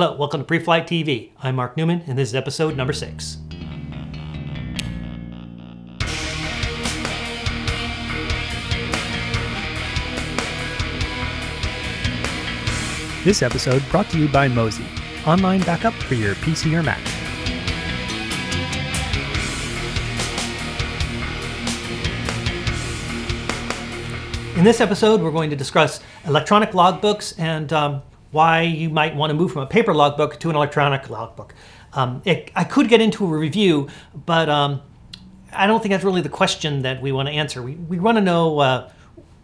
Hello, welcome to Preflight TV. I'm Mark Newman, and this is episode number six. This episode brought to you by Mozy, online backup for your PC or Mac. In this episode, we're going to discuss electronic logbooks and um, why you might want to move from a paper logbook to an electronic logbook. Um, it, I could get into a review, but um, I don't think that's really the question that we want to answer. We, we want to know uh,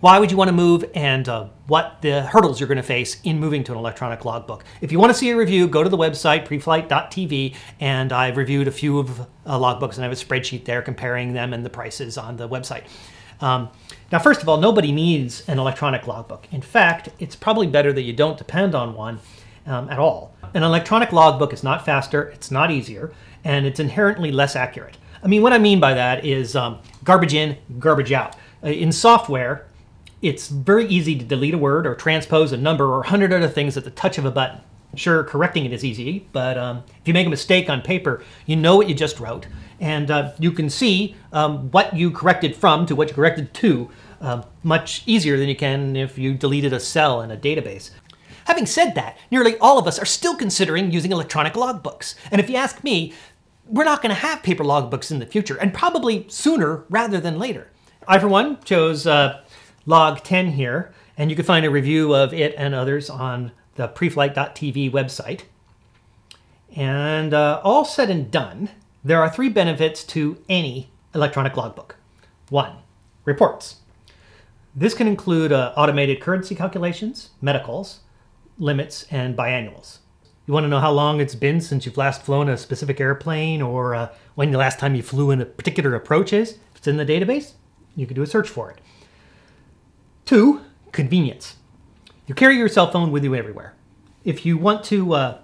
why would you want to move and uh, what the hurdles you're going to face in moving to an electronic logbook. If you want to see a review, go to the website preflight.tv, and I've reviewed a few of uh, logbooks, and I have a spreadsheet there comparing them and the prices on the website. Um, now, first of all, nobody needs an electronic logbook. In fact, it's probably better that you don't depend on one um, at all. An electronic logbook is not faster, it's not easier, and it's inherently less accurate. I mean, what I mean by that is um, garbage in, garbage out. Uh, in software, it's very easy to delete a word or transpose a number or a hundred other things at the touch of a button. Sure, correcting it is easy, but um, if you make a mistake on paper, you know what you just wrote, and uh, you can see um, what you corrected from to what you corrected to uh, much easier than you can if you deleted a cell in a database. Having said that, nearly all of us are still considering using electronic logbooks. And if you ask me, we're not going to have paper logbooks in the future, and probably sooner rather than later. I, for one, chose uh, Log 10 here, and you can find a review of it and others on the preflight.tv website. And uh, all said and done, there are three benefits to any electronic logbook. One, reports. This can include uh, automated currency calculations, medicals, limits, and biannuals. You want to know how long it's been since you've last flown a specific airplane or uh, when the last time you flew in a particular approach is? If it's in the database, you can do a search for it. Two, convenience. You carry your cell phone with you everywhere. If you want to uh,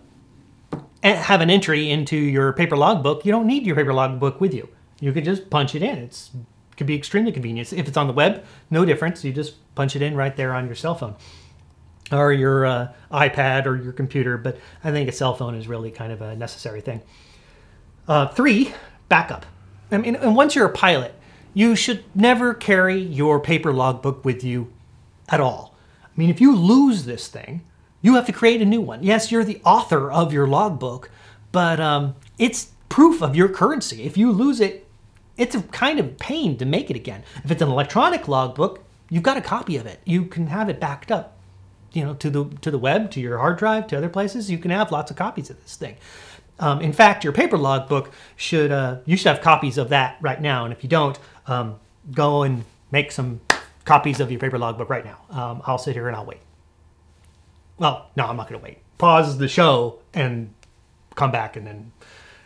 have an entry into your paper logbook, you don't need your paper logbook with you. You can just punch it in. It's could be extremely convenient. If it's on the web, no difference. You just punch it in right there on your cell phone or your uh, iPad or your computer. But I think a cell phone is really kind of a necessary thing. Uh, three, backup. I mean, and once you're a pilot, you should never carry your paper logbook with you at all. I mean, if you lose this thing, you have to create a new one. Yes, you're the author of your logbook, but um, it's proof of your currency. If you lose it, it's a kind of pain to make it again. If it's an electronic logbook, you've got a copy of it. You can have it backed up, you know, to the to the web, to your hard drive, to other places. You can have lots of copies of this thing. Um, in fact, your paper logbook should uh, you should have copies of that right now. And if you don't, um, go and make some copies of your paper logbook right now. Um, I'll sit here and I'll wait. Well, no, I'm not going to wait. Pause the show and come back and then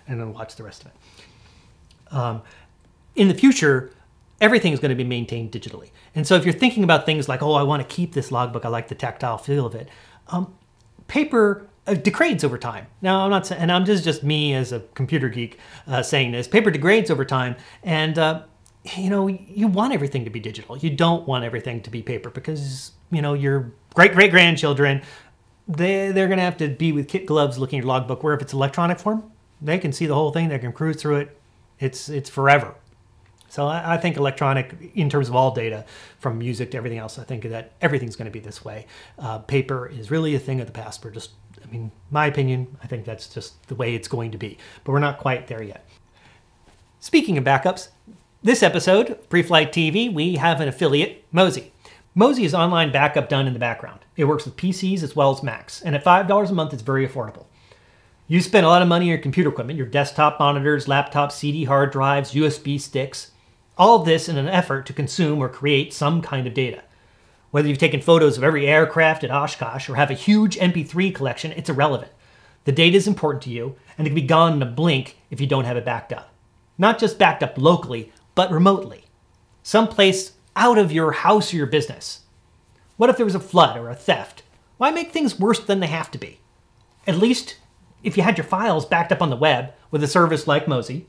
and then watch the rest of it. Um, in the future, everything is going to be maintained digitally. And so if you're thinking about things like, oh, I want to keep this logbook, I like the tactile feel of it, um, paper uh, degrades over time. Now, I'm not saying, and I'm just just me as a computer geek uh, saying this. Paper degrades over time, and uh, you know you want everything to be digital. You don't want everything to be paper because you know your great great grandchildren they they're going to have to be with kit gloves looking at your logbook. Where if it's electronic form, they can see the whole thing. They can cruise through it. It's it's forever. So I, I, think electronic, in terms of all data, from music to everything else, I think that everything's going to be this way. Uh, paper is really a thing of the past. We're just, I mean, my opinion, I think that's just the way it's going to be. But we're not quite there yet. Speaking of backups, this episode, Preflight TV, we have an affiliate, Mozy. Mozy is online backup done in the background. It works with PCs as well as Macs, and at $5 a month, it's very affordable. You spend a lot of money on your computer equipment, your desktop monitors, laptops, CD hard drives, USB sticks. All this in an effort to consume or create some kind of data. Whether you've taken photos of every aircraft at Oshkosh or have a huge MP3 collection, it's irrelevant. The data is important to you, and it can be gone in a blink if you don't have it backed up. Not just backed up locally, but remotely. Someplace out of your house or your business. What if there was a flood or a theft? Why make things worse than they have to be? At least, if you had your files backed up on the web with a service like Mozy,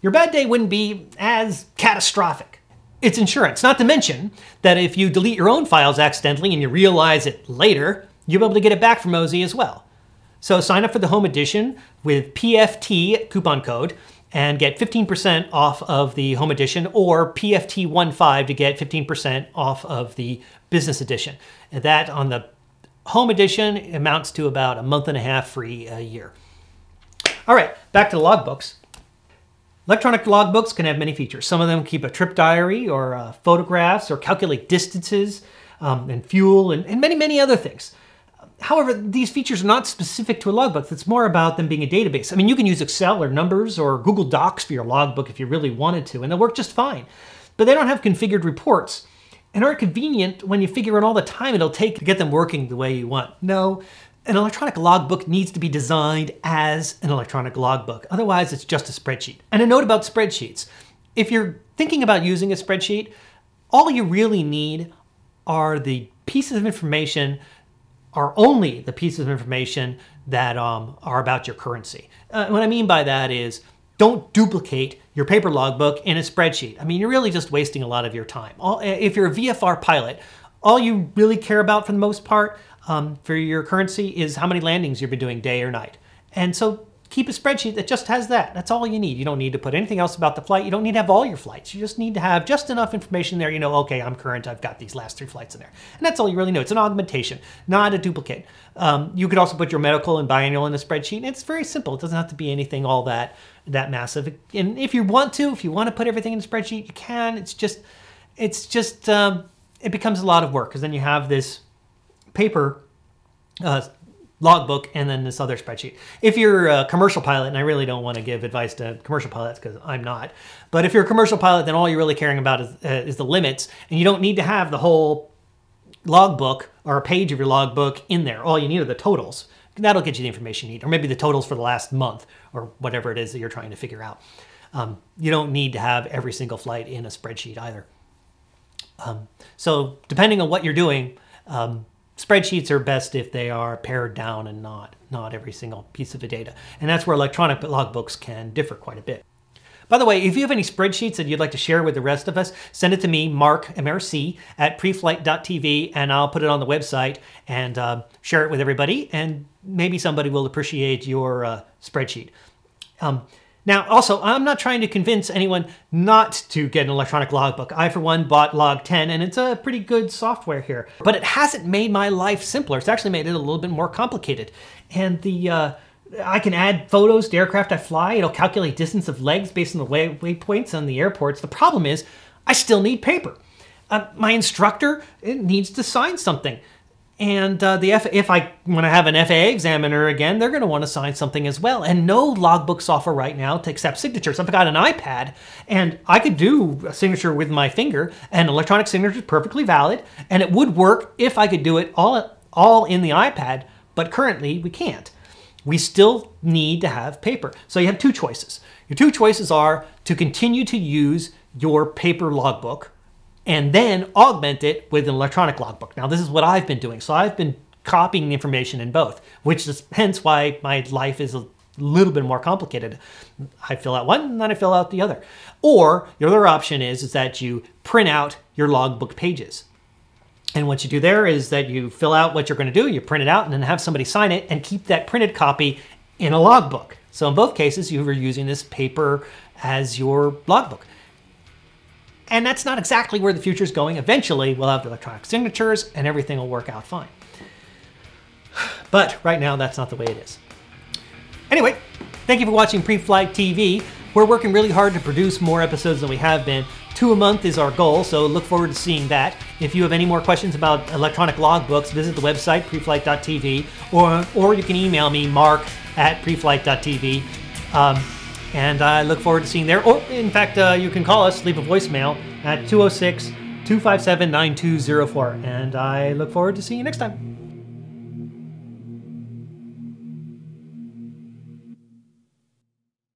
your bad day wouldn't be as catastrophic. It's insurance, not to mention that if you delete your own files accidentally and you realize it later, you'll be able to get it back from Mozy as well. So sign up for the home edition with PFT coupon code and get 15% off of the home edition or PFT15 to get 15% off of the business edition. And that on the home edition amounts to about a month and a half free a year. All right, back to the logbooks. Electronic logbooks can have many features. Some of them keep a trip diary or uh, photographs or calculate distances um, and fuel and, and many, many other things. However, these features are not specific to a logbook. It's more about them being a database. I mean, you can use Excel or numbers or Google Docs for your logbook if you really wanted to, and they'll work just fine. But they don't have configured reports and aren't convenient when you figure out all the time it'll take to get them working the way you want. No, an electronic logbook needs to be designed as an electronic logbook. Otherwise, it's just a spreadsheet. And a note about spreadsheets. If you're thinking about using a spreadsheet, all you really need are the pieces of information are only the pieces of information that um, are about your currency. Uh, what I mean by that is don't duplicate your paper logbook in a spreadsheet. I mean, you're really just wasting a lot of your time. All, if you're a VFR pilot, all you really care about for the most part um, for your currency is how many landings you've been doing day or night. And so keep a spreadsheet that just has that. That's all you need. You don't need to put anything else about the flight. You don't need to have all your flights. You just need to have just enough information there. You know, okay, I'm current. I've got these last three flights in there. And that's all you really know. It's an augmentation, not a duplicate. Um, you could also put your medical and biannual in a spreadsheet. It's very simple. It doesn't have to be anything all that that massive. And if you want to, if you want to put everything in a spreadsheet, you can. It's just, it's just, um, it becomes a lot of work because then you have this paper uh, logbook and then this other spreadsheet. If you're a commercial pilot, and I really don't want to give advice to commercial pilots because I'm not, but if you're a commercial pilot, then all you're really caring about is, uh, is the limits, and you don't need to have the whole logbook or a page of your logbook in there. All you need are the totals. That'll get you the information you need, or maybe the totals for the last month or whatever it is that you're trying to figure out. Um, you don't need to have every single flight in a spreadsheet either. Um, so, depending on what you're doing, um, Spreadsheets are best if they are pared down and not not every single piece of the data. And that's where electronic logbooks can differ quite a bit. By the way, if you have any spreadsheets that you'd like to share with the rest of us, send it to me, Mark, MRC, at preflight.tv, and I'll put it on the website and uh, share it with everybody. And maybe somebody will appreciate your uh, spreadsheet. Um, now, also, I'm not trying to convince anyone not to get an electronic logbook. I, for one, bought Log 10, and it's a pretty good software here. But it hasn't made my life simpler. It's actually made it a little bit more complicated. And the uh, I can add photos to aircraft I fly. It'll calculate distance of legs based on the way, waypoints on the airports. The problem is, I still need paper. Uh, my instructor needs to sign something. And uh, the F- if I want to have an FAA examiner again, they're going to want to sign something as well. And no logbook software right now to accept signatures. I've got an iPad, and I could do a signature with my finger, and electronic signature is perfectly valid, and it would work if I could do it all all in the iPad. But currently, we can't. We still need to have paper. So you have two choices. Your two choices are to continue to use your paper logbook and then augment it with an electronic logbook. Now, this is what I've been doing. So I've been copying the information in both, which is hence why my life is a little bit more complicated. I fill out one and then I fill out the other. Or the other option is, is that you print out your logbook pages. And what you do there is that you fill out what you're going to do, you print it out, and then have somebody sign it and keep that printed copy in a logbook. So in both cases, you were using this paper as your logbook. And that's not exactly where the future is going. Eventually, we'll have electronic signatures and everything will work out fine. But right now, that's not the way it is. Anyway, thank you for watching Preflight TV. We're working really hard to produce more episodes than we have been. Two a month is our goal, so look forward to seeing that. If you have any more questions about electronic logbooks, visit the website, preflight.tv, or, or you can email me, mark at preflight.tv. Um, and I look forward to seeing there. Or, in fact, uh, you can call us, leave a voicemail at 206 257 9204. And I look forward to seeing you next time.